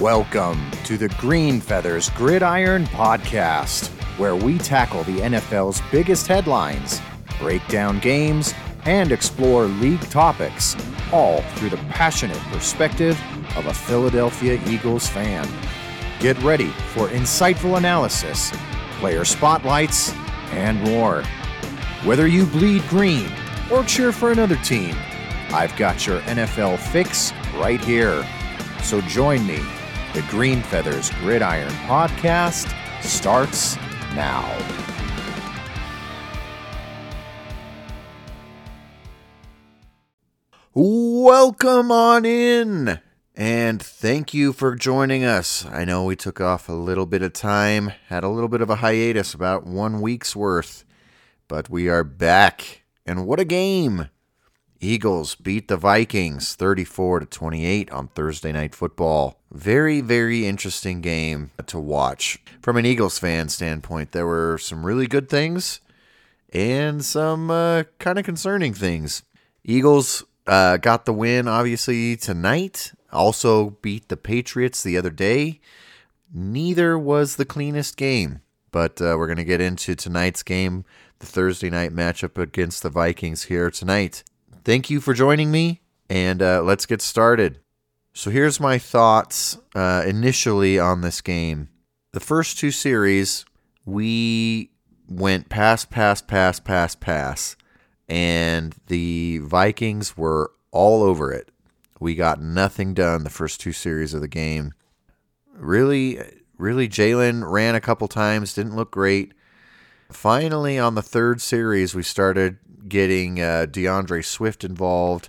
Welcome to the Green Feathers Gridiron Podcast, where we tackle the NFL's biggest headlines, break down games, and explore league topics, all through the passionate perspective of a Philadelphia Eagles fan. Get ready for insightful analysis, player spotlights, and more. Whether you bleed green or cheer for another team, I've got your NFL fix right here. So join me. The Green Feathers Gridiron Podcast starts now. Welcome on in. And thank you for joining us. I know we took off a little bit of time, had a little bit of a hiatus, about one week's worth, but we are back. And what a game! Eagles beat the Vikings 34 to 28 on Thursday night football. Very very interesting game to watch. From an Eagles fan standpoint, there were some really good things and some uh, kind of concerning things. Eagles uh, got the win obviously tonight. Also beat the Patriots the other day. Neither was the cleanest game, but uh, we're going to get into tonight's game, the Thursday night matchup against the Vikings here tonight thank you for joining me, and uh, let's get started. So, here's my thoughts uh, initially on this game. The first two series, we went pass, pass, pass, pass, pass, and the Vikings were all over it. We got nothing done the first two series of the game. Really, really, Jalen ran a couple times, didn't look great. Finally, on the third series, we started getting uh, D'Andre Swift involved,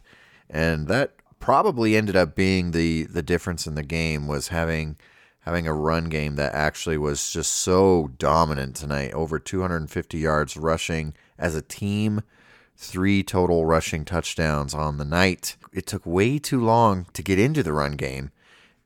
and that probably ended up being the the difference in the game was having having a run game that actually was just so dominant tonight. Over 250 yards rushing as a team, three total rushing touchdowns on the night. It took way too long to get into the run game,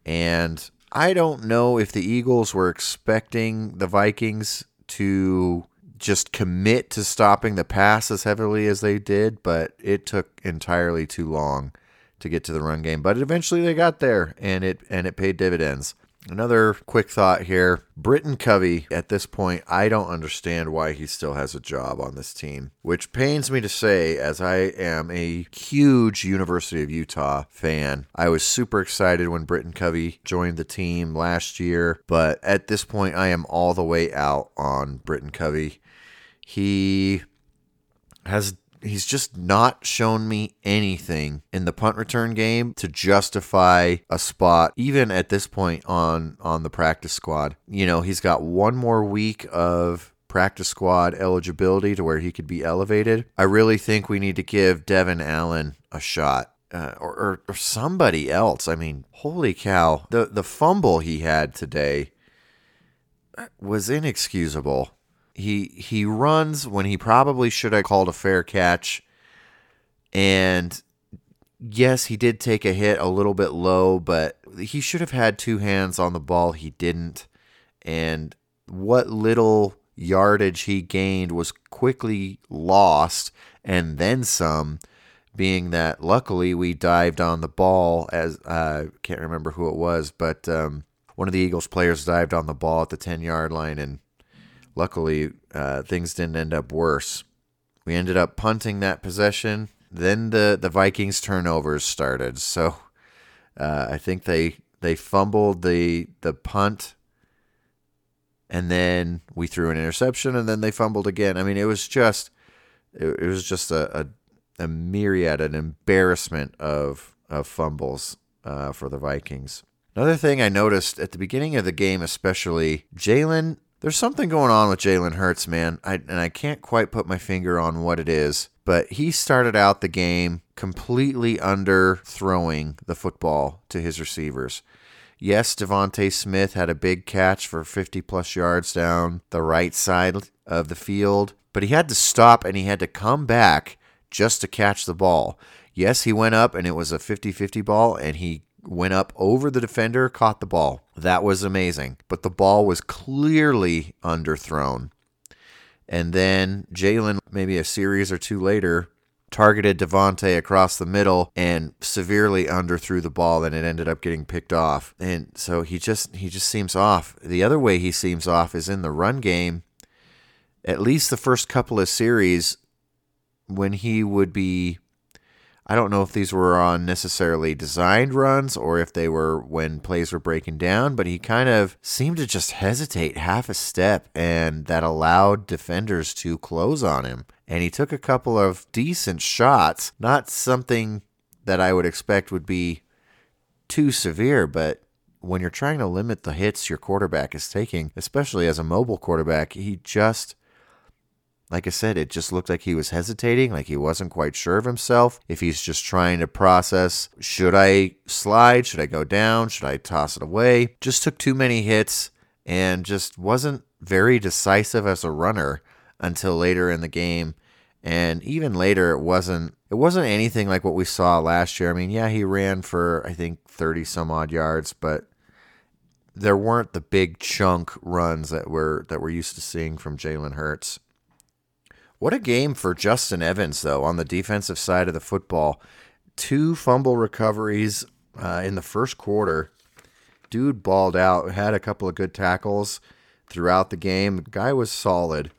and I don't know if the Eagles were expecting the Vikings to just commit to stopping the pass as heavily as they did, but it took entirely too long to get to the run game. But eventually they got there and it and it paid dividends. Another quick thought here. Britton Covey, at this point, I don't understand why he still has a job on this team, which pains me to say as I am a huge University of Utah fan. I was super excited when Britton Covey joined the team last year, but at this point, I am all the way out on Britton Covey. He has he's just not shown me anything in the punt return game to justify a spot even at this point on on the practice squad. You know, he's got one more week of practice squad eligibility to where he could be elevated. I really think we need to give Devon Allen a shot. Uh, or, or, or somebody else. I mean, holy cow. The the fumble he had today was inexcusable. He he runs when he probably should have called a fair catch. And yes, he did take a hit a little bit low, but he should have had two hands on the ball. He didn't. And what little yardage he gained was quickly lost and then some being that luckily we dived on the ball as I uh, can't remember who it was, but um, one of the Eagles players dived on the ball at the 10 yard line and Luckily, uh, things didn't end up worse. We ended up punting that possession. Then the, the Vikings turnovers started. So uh, I think they they fumbled the the punt, and then we threw an interception, and then they fumbled again. I mean, it was just it, it was just a, a, a myriad, an embarrassment of of fumbles uh, for the Vikings. Another thing I noticed at the beginning of the game, especially, Jalen there's something going on with Jalen Hurts, man, I, and I can't quite put my finger on what it is. But he started out the game completely under throwing the football to his receivers. Yes, DeVonta Smith had a big catch for 50 plus yards down the right side of the field, but he had to stop and he had to come back just to catch the ball. Yes, he went up and it was a 50 50 ball and he went up over the defender, caught the ball. That was amazing. But the ball was clearly underthrown. And then Jalen, maybe a series or two later, targeted DeVonta across the middle and severely underthrew the ball and it ended up getting picked off. And so he just he just seems off. The other way he seems off is in the run game. At least the first couple of series when he would be I don't know if these were on necessarily designed runs or if they were when plays were breaking down, but he kind of seemed to just hesitate half a step, and that allowed defenders to close on him. And he took a couple of decent shots, not something that I would expect would be too severe, but when you're trying to limit the hits your quarterback is taking, especially as a mobile quarterback, he just like I said, it just looked like he was hesitating, like he wasn't quite sure of himself. If he's just trying to process, should I slide? Should I go down? Should I toss it away? Just took too many hits and just wasn't very decisive as a runner until later in the game. And even later, it wasn't it wasn't anything like what we saw last year. I mean, yeah, he ran for I think thirty some odd yards, but there weren't the big chunk runs that we're that we're used to seeing from Jalen Hurts. What a game for Justin Evans, though, on the defensive side of the football. Two fumble recoveries uh, in the first quarter. Dude balled out, had a couple of good tackles throughout the game. Guy was solid.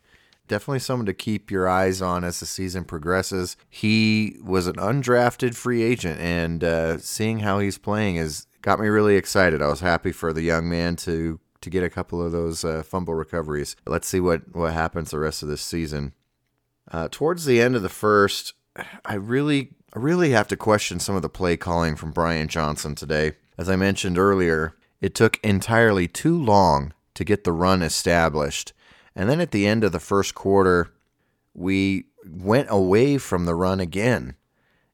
Definitely someone to keep your eyes on as the season progresses. He was an undrafted free agent, and uh, seeing how he's playing has got me really excited. I was happy for the young man to to get a couple of those uh, fumble recoveries. Let's see what what happens the rest of this season. Uh, towards the end of the first, I really, I really have to question some of the play calling from Brian Johnson today. As I mentioned earlier, it took entirely too long to get the run established. And then at the end of the first quarter, we went away from the run again.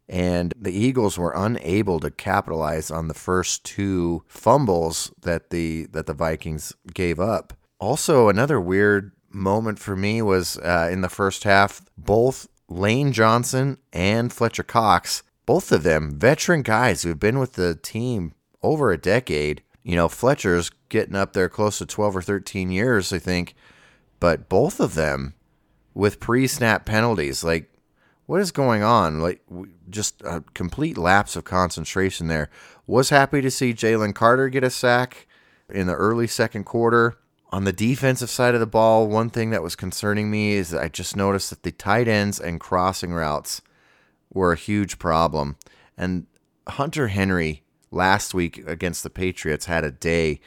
And the Eagles were unable to capitalize on the first two fumbles that the that the Vikings gave up. Also, another weird moment for me was uh, in the first half. Both Lane Johnson and Fletcher Cox, both of them veteran guys who've been with the team over a decade. You know, Fletcher's getting up there close to 12 or 13 years, I think, but both of them with pre snap penalties. Like, what is going on? Like, just a complete lapse of concentration there. Was happy to see Jalen Carter get a sack in the early second quarter. On the defensive side of the ball, one thing that was concerning me is I just noticed that the tight ends and crossing routes were a huge problem. And Hunter Henry last week against the Patriots had a day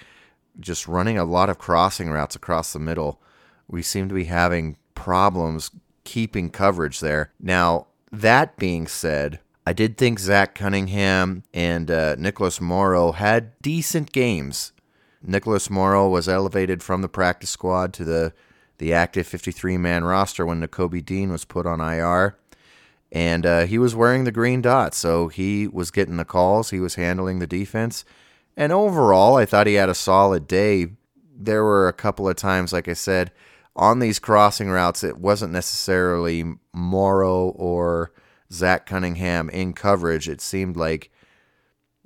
just running a lot of crossing routes across the middle. We seem to be having problems keeping coverage there. Now, that being said, I did think Zach Cunningham and uh, Nicholas Morrow had decent games. Nicholas Morrow was elevated from the practice squad to the the active 53 man roster when Nakobe Dean was put on IR. And uh, he was wearing the green dot, so he was getting the calls. He was handling the defense. And overall, I thought he had a solid day. There were a couple of times, like I said, on these crossing routes, it wasn't necessarily Morrow or Zach Cunningham in coverage. It seemed like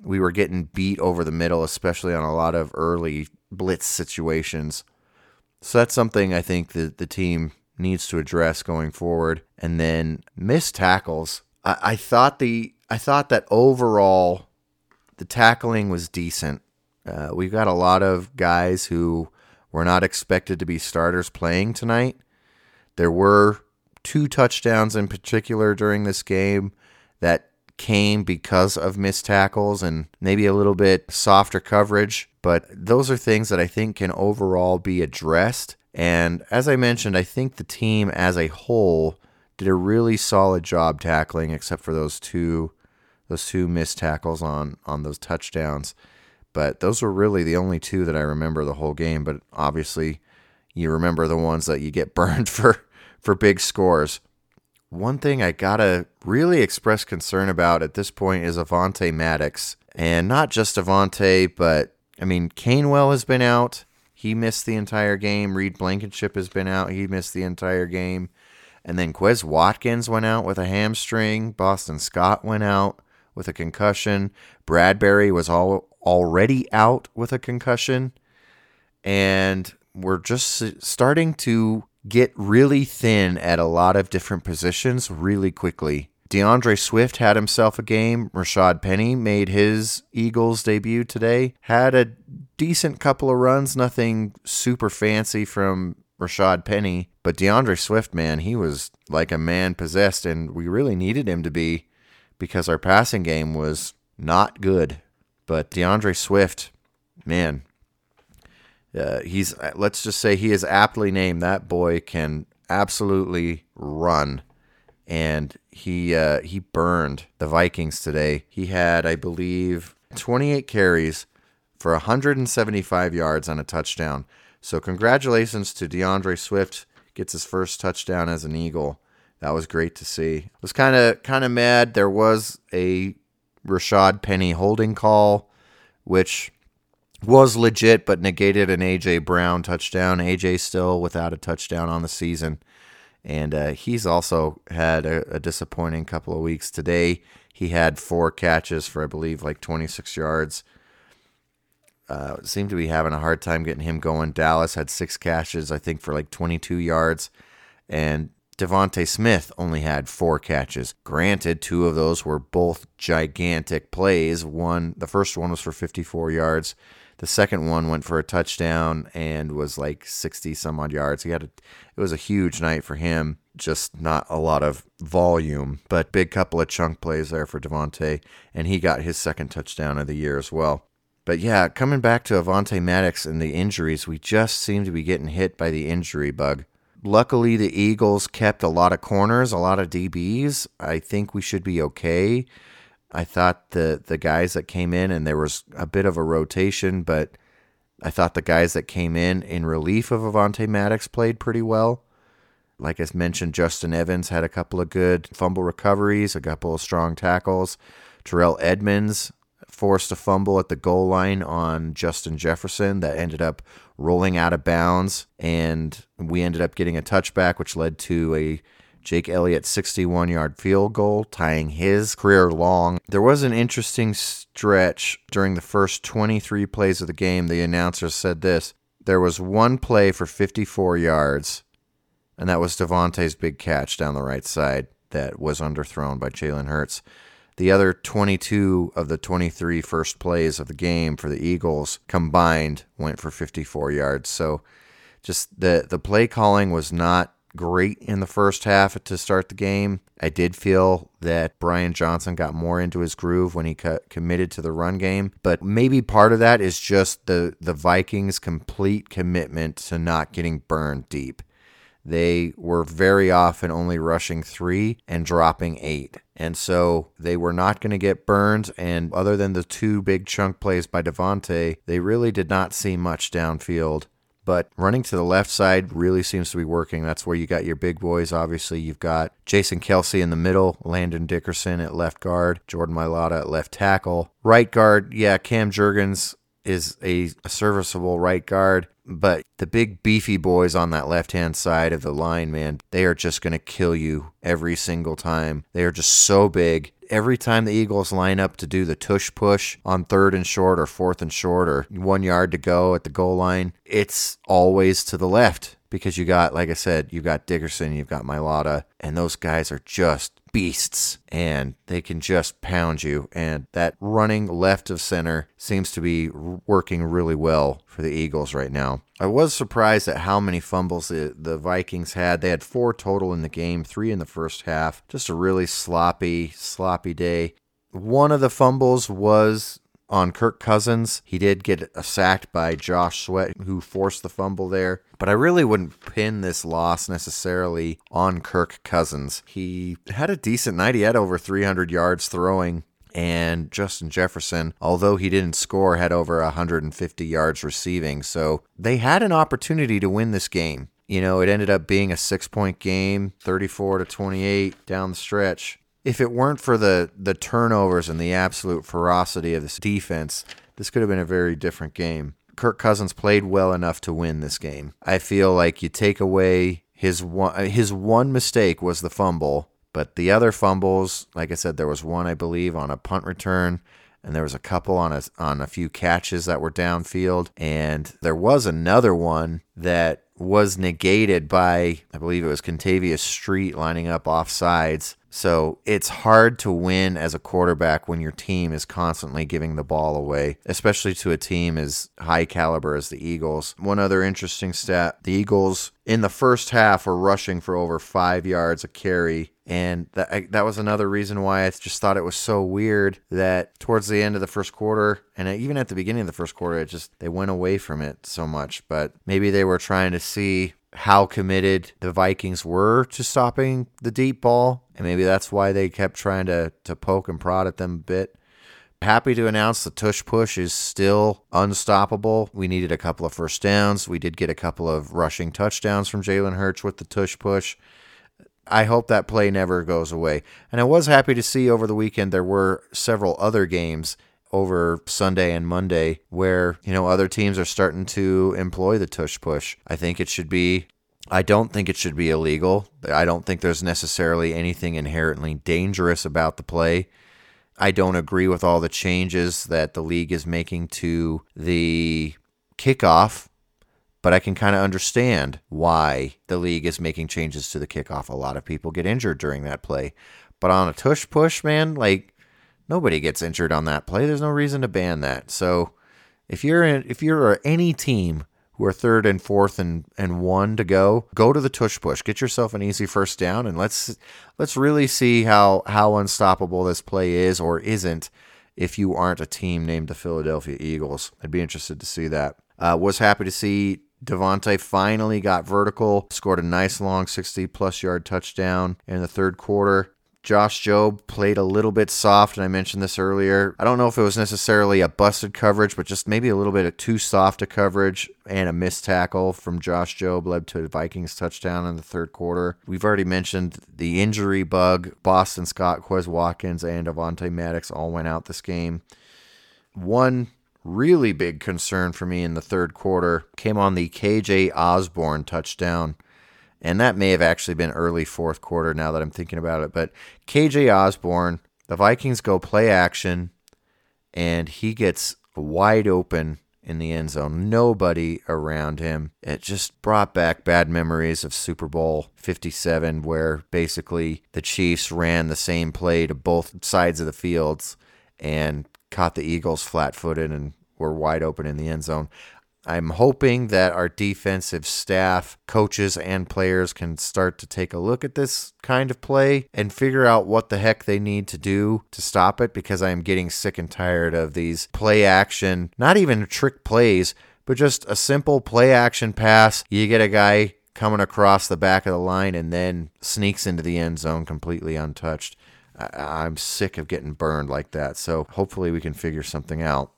we were getting beat over the middle, especially on a lot of early blitz situations. So that's something I think that the team needs to address going forward. And then missed tackles. I, I thought the I thought that overall the tackling was decent. Uh, we've got a lot of guys who were not expected to be starters playing tonight. There were two touchdowns in particular during this game that came because of missed tackles and maybe a little bit softer coverage. But those are things that I think can overall be addressed. And as I mentioned, I think the team as a whole did a really solid job tackling, except for those two those two missed tackles on on those touchdowns. But those were really the only two that I remember the whole game. But obviously, you remember the ones that you get burned for for big scores. One thing I gotta really express concern about at this point is Avonte Maddox. And not just Avonte, but I mean, Gainwell has been out. He missed the entire game. Reed Blankenship has been out. He missed the entire game. And then Quez Watkins went out with a hamstring. Boston Scott went out with a concussion. Bradberry was all, already out with a concussion. And we're just starting to get really thin at a lot of different positions really quickly. D'Andre Swift had himself a game. Rashad Penny made his Eagles debut today. Had a decent couple of runs, nothing super fancy from Rashad Penny. But D'Andre Swift, man, he was like a man possessed, and we really needed him to be because our passing game was not good. But D'Andre Swift, man, uh, he's let's just say he is aptly named. That boy can absolutely run, and he uh, he burned the Vikings today. He had, I believe, 28 carries for 175 yards on a touchdown. So congratulations to D'Andre Swift. Gets his first touchdown as an Eagle. That was great to see. Was kind of kind of mad. There was a Rashad Penny holding call, which was legit, but negated an AJ Brown touchdown. AJ still without a touchdown on the season, and uh, he's also had a, a, disappointing couple of weeks. Today, he had four catches for I believe like 26 yards. Uh, seemed to be having a hard time getting him going. Dallas had six catches, I think, for like 22 yards, and DeVonta Smith only had four catches. Granted, two of those were both gigantic plays. One, the first one was for 54 yards. The second one went for a touchdown and was like 60 some odd yards. He had a, it was a huge night for him. Just not a lot of volume, but big couple of chunk plays there for DeVonta, and he got his second touchdown of the year as well. But yeah, coming back to Avonte Maddox and the injuries, we just seem to be getting hit by the injury bug. Luckily, the Eagles kept a lot of corners, a lot of DBs. I think we should be okay. I thought the the guys that came in and there was a bit of a rotation, but I thought the guys that came in in relief of Avonte Maddox played pretty well. Like I mentioned, Justin Evans had a couple of good fumble recoveries, a couple of strong tackles. Terrell Edmunds forced a fumble at the goal line on Justin Jefferson that ended up rolling out of bounds, and we ended up getting a touchback, which led to a Jake Elliott 61 yard field goal, tying his career long. There was an interesting stretch during the first 23 plays of the game. The announcer said this there was one play for 54 yards, and that was DeVonta's big catch down the right side that was underthrown by Jalen Hurts. The other 22 of the 23 first plays of the game for the Eagles combined went for 54 yards. So just the the play calling was not great in the first half to start the game. I did feel that Brian Johnson got more into his groove when he co- committed to the run game, but maybe part of that is just the the Vikings' complete commitment to not getting burned deep. They were very often only rushing three and dropping eight. And so they were not going to get burned. And other than the two big chunk plays by DeVonta, they really did not see much downfield. But running to the left side really seems to be working. That's where you got your big boys. Obviously, you've got Jason Kelce in the middle, Landon Dickerson at left guard, Jordan Mailata at left tackle. Right guard, yeah, Cam Jurgens is a, a serviceable right guard. But the big beefy boys on that left hand side of the line, man, they are just going to kill you every single time. They are just so big. Every time the Eagles line up to do the tush push on third and short or fourth and short or one yard to go at the goal line, it's always to the left because you got, like I said, you've got Dickerson, you've got Mailata, and those guys are just beasts and they can just pound you. And that running left of center seems to be working really well for the Eagles right now. I was surprised at how many fumbles the, the Vikings had. They had four total in the game, three in the first half. Just a really sloppy, sloppy day. One of the fumbles was on Kirk Cousins. He did get sacked by Josh Sweat, who forced the fumble there. But I really wouldn't pin this loss necessarily on Kirk Cousins. He had a decent night. He had over 300 yards throwing. And Justin Jefferson, although he didn't score, had over 150 yards receiving. So they had an opportunity to win this game. You know, it ended up being a six point game, 34 to 28 down the stretch if it weren't for the the turnovers and the absolute ferocity of this defense, this could have been a very different game. Kirk Cousins played well enough to win this game. I feel like you take away his one his one mistake was the fumble, but the other fumbles, like I said, there was one I believe on a punt return and there was a couple on a on a few catches that were downfield, and there was another one that was negated by I believe it was Kentavius Street lining up off sides So it's hard to win as a quarterback when your team is constantly giving the ball away, especially to a team as high caliber as the Eagles. One other interesting stat the Eagles in the first half were rushing for over five yards a carry. And that, that was another reason why I just thought it was so weird that towards the end of the first quarter, and even at the beginning of the first quarter, it just they went away from it so much. But maybe they were trying to see how committed the Vikings were to stopping the deep ball, and maybe that's why they kept trying to to poke and prod at them a bit. Happy to announce the tush push is still unstoppable. We needed a couple of first downs. We did get a couple of rushing touchdowns from Jalen Hurts with the tush push. I hope that play never goes away. And I was happy to see over the weekend there were several other games over Sunday and Monday where, you know, other teams are starting to employ the tush push. I think it should be I don't think it should be illegal. I don't think there's necessarily anything inherently dangerous about the play. I don't agree with all the changes that the league is making to the kickoff, but I can kind of understand why the league is making changes to the kickoff. A lot of people get injured during that play. But on a tush push, man, like Nobody gets injured on that play. There's no reason to ban that. So if you're in, if you're any team who are third and fourth and, and one to go, go to the tush push. Get yourself an easy first down and let's let's really see how how unstoppable this play is or isn't if you aren't a team named the Philadelphia Eagles. I'd be interested to see that. Uh, was happy to see DeVonta finally got vertical, scored a nice long 60 plus yard touchdown in the third quarter. Josh Jobe played a little bit soft, and I mentioned this earlier. I don't know if it was necessarily a busted coverage, but just maybe a little bit of too soft a coverage and a missed tackle from Josh Jobe led to a Vikings touchdown in the third quarter. We've already mentioned the injury bug. Boston Scott, Quez Watkins, and Avonte Maddox all went out this game. One really big concern for me in the third quarter came on the KJ Osborn touchdown and that may have actually been early fourth quarter now that I'm thinking about it. But KJ Osborn, the Vikings go play action, and he gets wide open in the end zone. Nobody around him. It just brought back bad memories of Super Bowl 57, where basically the Chiefs ran the same play to both sides of the fields and caught the Eagles flat footed and were wide open in the end zone. I'm hoping that our defensive staff, coaches, and players can start to take a look at this kind of play and figure out what the heck they need to do to stop it because I am getting sick and tired of these play action, not even trick plays, but just a simple play action pass. You get a guy coming across the back of the line and then sneaks into the end zone completely untouched. I'm sick of getting burned like that. So hopefully we can figure something out.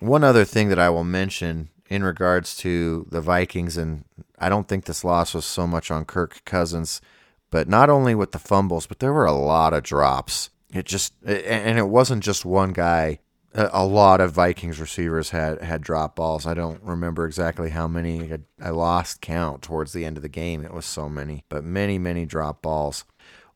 One other thing that I will mention in regards to the Vikings, and I don't think this loss was so much on Kirk Cousins, but not only with the fumbles, but there were a lot of drops. It just, and it wasn't just one guy. A lot of Vikings receivers had had drop balls. I don't remember exactly how many. I lost count towards the end of the game. It was so many, but many, many drop balls.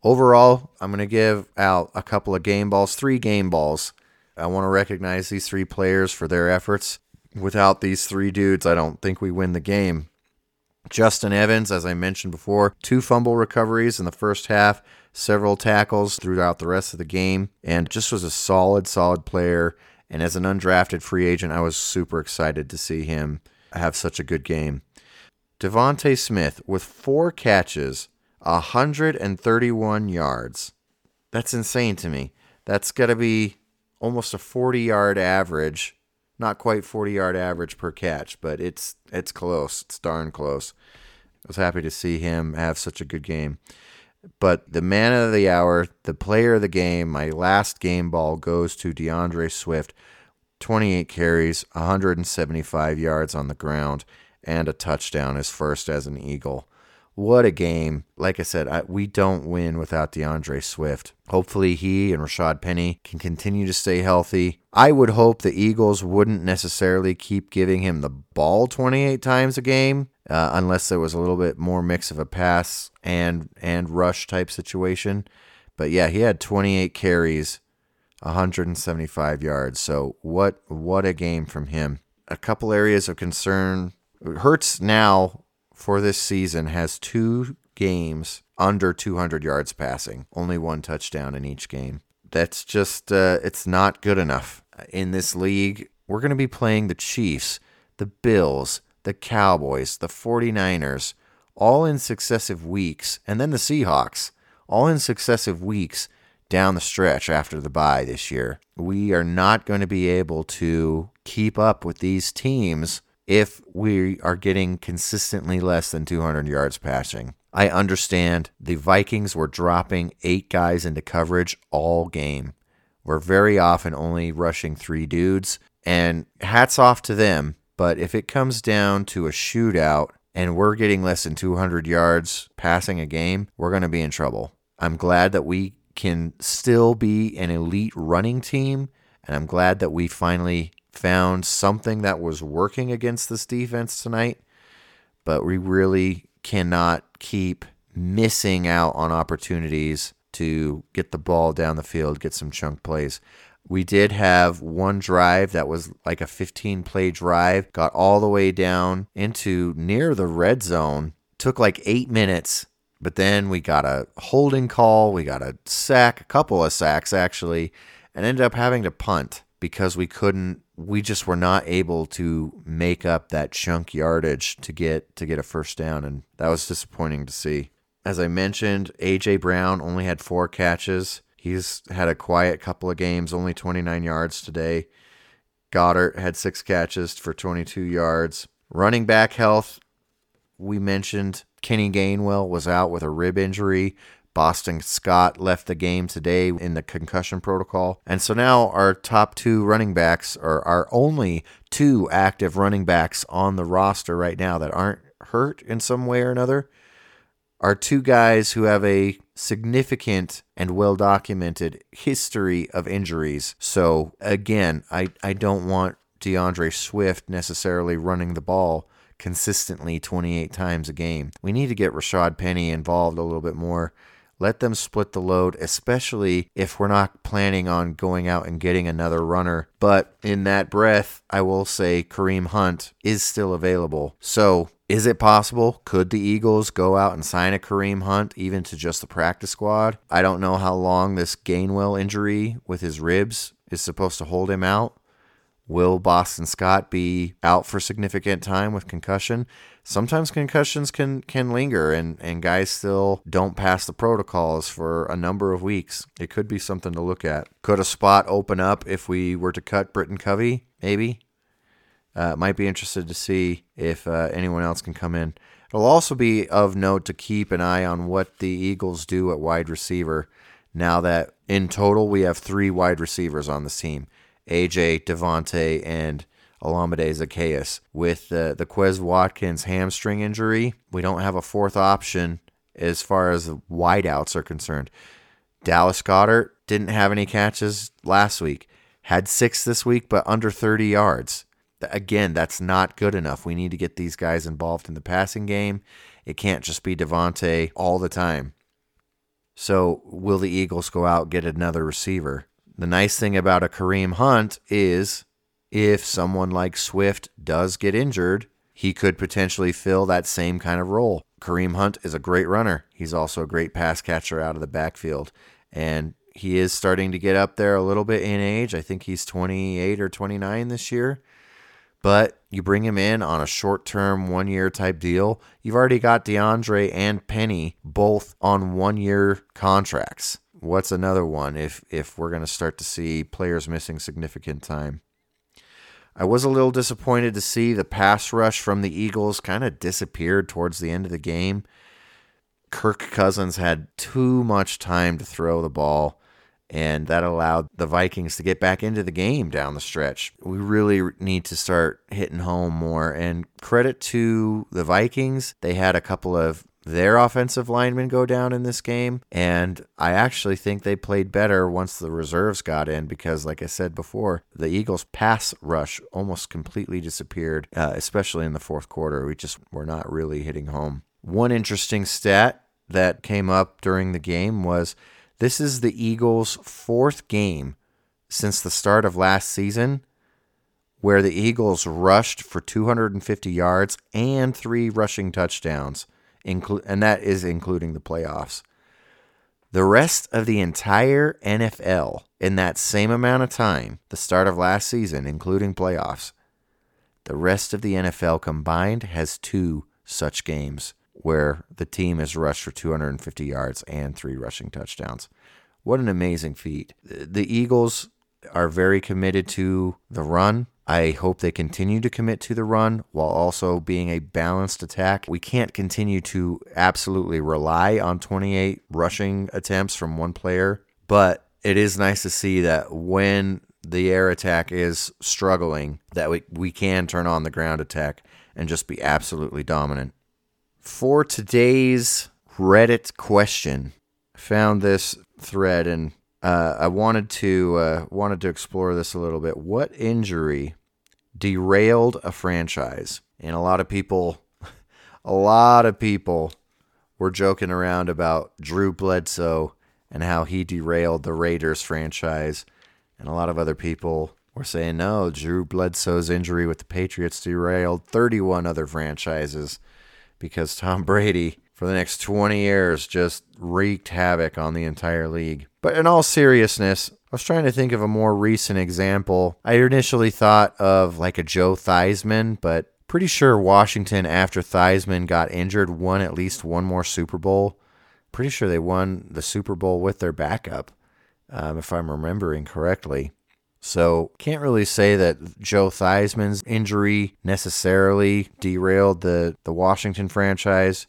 Overall, I'm going to give out a couple of game balls, three game balls I want to recognize these three players for their efforts. Without these three dudes, I don't think we win the game. Justin Evans, as I mentioned before, two fumble recoveries in the first half, several tackles throughout the rest of the game, and just was a solid, solid player. And as an undrafted free agent, I was super excited to see him have such a good game. DeVonta Smith with four catches, 131 yards. That's insane to me. That's got to be almost a 40 yard average. Not quite 40 yard average per catch, but it's it's close. It's darn close. I was happy to see him have such a good game. But the man of the hour, the player of the game, my last game ball goes to D'Andre Swift. 28 carries, 175 yards on the ground, and a touchdown, his first as an Eagle. What a game. Like I said, I, we don't win without D'Andre Swift. Hopefully, he and Rashad Penny can continue to stay healthy. I would hope the Eagles wouldn't necessarily keep giving him the ball 28 times a game. Uh, unless there was a little bit more mix of a pass and and rush type situation, but yeah, he had 28 carries, 175 yards. So what what a game from him. A couple areas of concern. Hurts now for this season has two games under 200 yards passing, only one touchdown in each game. That's just, uh, it's not good enough. In this league, we're going to be playing the Chiefs, the Bills, the Cowboys, the 49ers, all in successive weeks, and then the Seahawks, all in successive weeks down the stretch after the bye this year. We are not going to be able to keep up with these teams if we are getting consistently less than 200 yards passing. I understand the Vikings were dropping eight guys into coverage all game. We're very often only rushing three dudes, and hats off to them. But if it comes down to a shootout and we're getting less than 200 yards passing a game, we're going to be in trouble. I'm glad that we can still be an elite running team, and I'm glad that we finally found something that was working against this defense tonight. But we really cannot keep missing out on opportunities to get the ball down the field, get some chunk plays. We did have one drive that was like a 15 play drive, got all the way down into near the red zone, took like eight minutes, but then we got a holding call, we got a sack, a couple of sacks actually, and ended up having to punt because we couldn't we just were not able to make up that chunk yardage to get to get a first down and that was disappointing to see. As I mentioned, AJ Brown only had 4 catches. He's had a quiet couple of games, only 29 yards today. Goedert had 6 catches for 22 yards. Running back health, we mentioned Kenny Gainwell was out with a rib injury. Boston Scott left the game today in the concussion protocol. And so now our top two running backs are our only two active running backs on the roster right now that aren't hurt in some way or another are two guys who have a significant and well documented history of injuries. So again, I, I don't want D'Andre Swift necessarily running the ball consistently 28 times a game. We need to get Rashad Penny involved a little bit more. Let them split the load, especially if we're not planning on going out and getting another runner. But in that breath, I will say Kareem Hunt is still available. So is it possible? Could the Eagles go out and sign a Kareem Hunt even to just the practice squad? I don't know how long this Gainwell injury with his ribs is supposed to hold him out. Will Boston Scott be out for significant time with concussion? Sometimes concussions can can linger and, and guys still don't pass the protocols for a number of weeks. It could be something to look at. Could a spot open up if we were to cut Britton Covey? Maybe. Uh, might be interested to see if uh, anyone else can come in. It'll also be of note to keep an eye on what the Eagles do at wide receiver now that in total we have three wide receivers on this team. AJ, DeVonta, and Olamide Zaccheaus. With the Quez Watkins hamstring injury, we don't have a fourth option as far as wideouts are concerned. Dallas Goedert didn't have any catches last week, had six this week, but under 30 yards. Again, that's not good enough. We need to get these guys involved in the passing game. It can't just be DeVonta all the time. So, will the Eagles go out get another receiver? The nice thing about a Kareem Hunt is if someone like Swift does get injured, he could potentially fill that same kind of role. Kareem Hunt is a great runner. He's also a great pass catcher out of the backfield. And he is starting to get up there a little bit in age. I think he's 28 or 29 this year. But you bring him in on a short term, one year type deal. You've already got D'Andre and Penny both on one year contracts what's another one if if we're going to start to see players missing significant time? I was a little disappointed to see the pass rush from the Eagles kind of disappeared towards the end of the game. Kirk Cousins had too much time to throw the ball, and that allowed the Vikings to get back into the game down the stretch. We really need to start hitting home more. And credit to the Vikings, they had a couple of their offensive linemen go down in this game. And I actually think they played better once the reserves got in because, like I said before, the Eagles' pass rush almost completely disappeared, uh, especially in the fourth quarter. We just were not really hitting home. One interesting stat that came up during the game was this is the Eagles' fourth game since the start of last season where the Eagles rushed for 250 yards and three rushing touchdowns inclu- and that is including the playoffs. The rest of the entire NFL in that same amount of time, the start of last season, including playoffs, the rest of the NFL combined has two such games where the team has rushed for 250 yards and three rushing touchdowns. What an amazing feat. The Eagles are very committed to the run. I hope they continue to commit to the run while also being a balanced attack. We can't continue to absolutely rely on 28 rushing attempts from one player, but it is nice to see that when the air attack is struggling, that we, we can turn on the ground attack and just be absolutely dominant. For today's Reddit question, found this thread and uh, I wanted to uh, wanted to explore this a little bit. What injury derailed a franchise? And a lot of people, a lot of people, were joking around about Drew Bledsoe and how he derailed the Raiders franchise, and a lot of other people were saying no, Drew Bledsoe's injury with the Patriots derailed 31 other franchises because Tom Brady for the next 20 years just wreaked havoc on the entire league. But in all seriousness, I was trying to think of a more recent example. I initially thought of like a Joe Theismann, but pretty sure Washington, after Theismann got injured, won at least one more Super Bowl. Pretty sure they won the Super Bowl with their backup, um, if I'm remembering correctly. So can't really say that Joe Theismann's injury necessarily derailed the, the Washington franchise.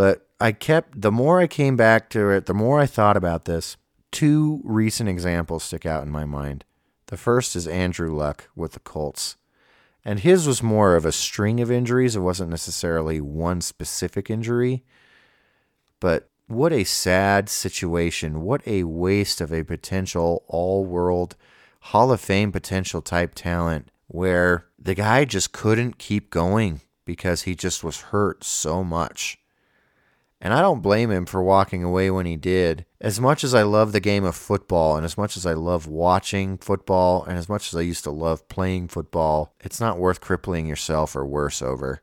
But I kept, the more I came back to it, the more I thought about this, two recent examples stick out in my mind. The first is Andrew Luck with the Colts. And his was more of a string of injuries. It wasn't necessarily one specific injury. But what a sad situation. What a waste of a potential all world Hall of Fame potential type talent where the guy just couldn't keep going because he just was hurt so much. And I don't blame him for walking away when he did. As much as I love the game of football, and as much as I love watching football, and as much as I used to love playing football, it's not worth crippling yourself or worse over.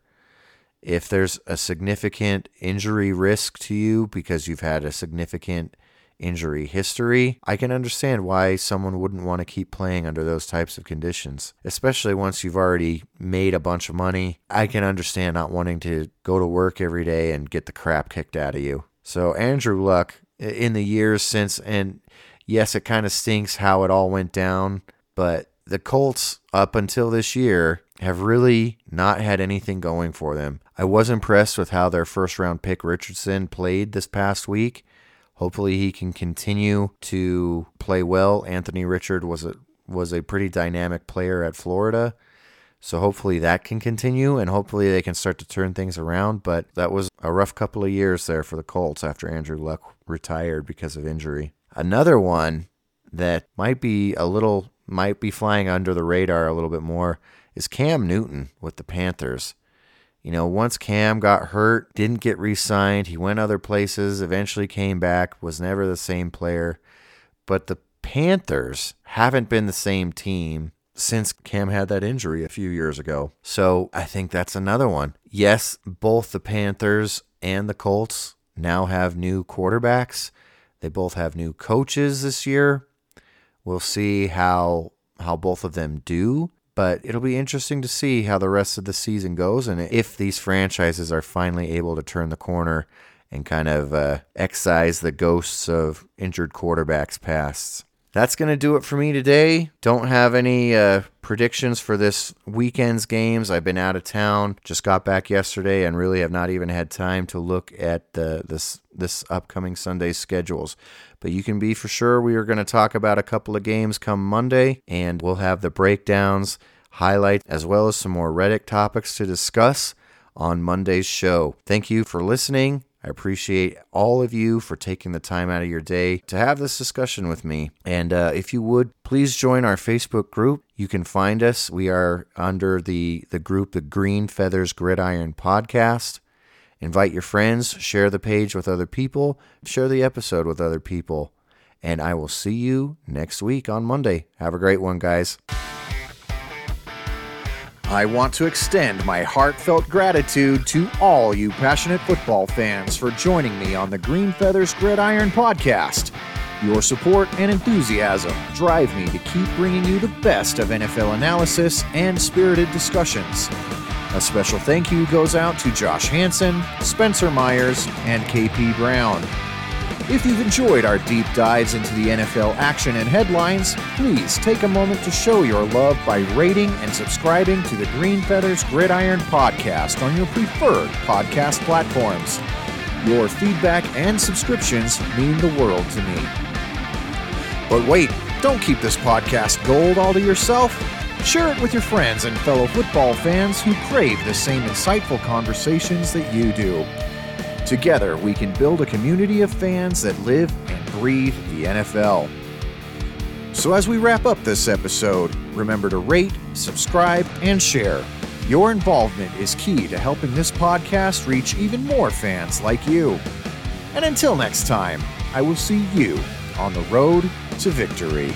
If there's a significant injury risk to you because you've had a significant injury history, I can understand why someone wouldn't want to keep playing under those types of conditions, especially once you've already made a bunch of money. I can understand not wanting to go to work every day and get the crap kicked out of you. So, Andrew Luck, in the years since, and yes, it kind of stinks how it all went down, but the Colts, up until this year, have really not had anything going for them. I was impressed with how their first round pick Richardson played this past week. Hopefully, he can continue to play well. Anthony Richard was a was a pretty dynamic player at Florida. So hopefully that can continue and hopefully they can start to turn things around. But that was a rough couple of years there for the Colts after Andrew Luck retired because of injury. Another one that might be a little might be flying under the radar a little bit more is Cam Newton with the Panthers. You know, once Cam got hurt, didn't get re signed, he went other places, eventually came back, was never the same player. But the Panthers haven't been the same team since Cam had that injury a few years ago. So I think that's another one. Yes, both the Panthers and the Colts now have new quarterbacks. They both have new coaches this year. We'll see how how both of them do. But it'll be interesting to see how the rest of the season goes and if these franchises are finally able to turn the corner and kind of uh, excise the ghosts of injured quarterbacks past. That's going to do it for me today. Don't have any uh, predictions for this weekend's games. I've been out of town. Just got back yesterday and really have not even had time to look at the, this this upcoming Sunday's schedules. But you can be for sure we are going to talk about a couple of games come Monday, and we'll have the breakdowns, highlights, as well as some more Reddit topics to discuss on Monday's show. Thank you for listening. I appreciate all of you for taking the time out of your day to have this discussion with me. And uh, if you would, please join our Facebook group. You can find us. We are under the, the group, the Green Feathers Gridiron Podcast. Invite your friends, share the page with other people, share the episode with other people. And I will see you next week on Monday. Have a great one, guys. I want to extend my heartfelt gratitude to all you passionate football fans for joining me on the Green Feathers Gridiron podcast. Your support and enthusiasm drive me to keep bringing you the best of NFL analysis and spirited discussions. A special thank you goes out to Josh Hanson, Spencer Myers, and KP Brown. If you've enjoyed our deep dives into the NFL action and headlines, please take a moment to show your love by rating and subscribing to the Green Feathers Gridiron podcast on your preferred podcast platforms. Your feedback and subscriptions mean the world to me. But wait, don't keep this podcast gold all to yourself. Share it with your friends and fellow football fans who crave the same insightful conversations that you do. Together, we can build a community of fans that live and breathe the NFL. So, as we wrap up this episode, remember to rate, subscribe, and share. Your involvement is key to helping this podcast reach even more fans like you. And until next time, I will see you on the road to victory.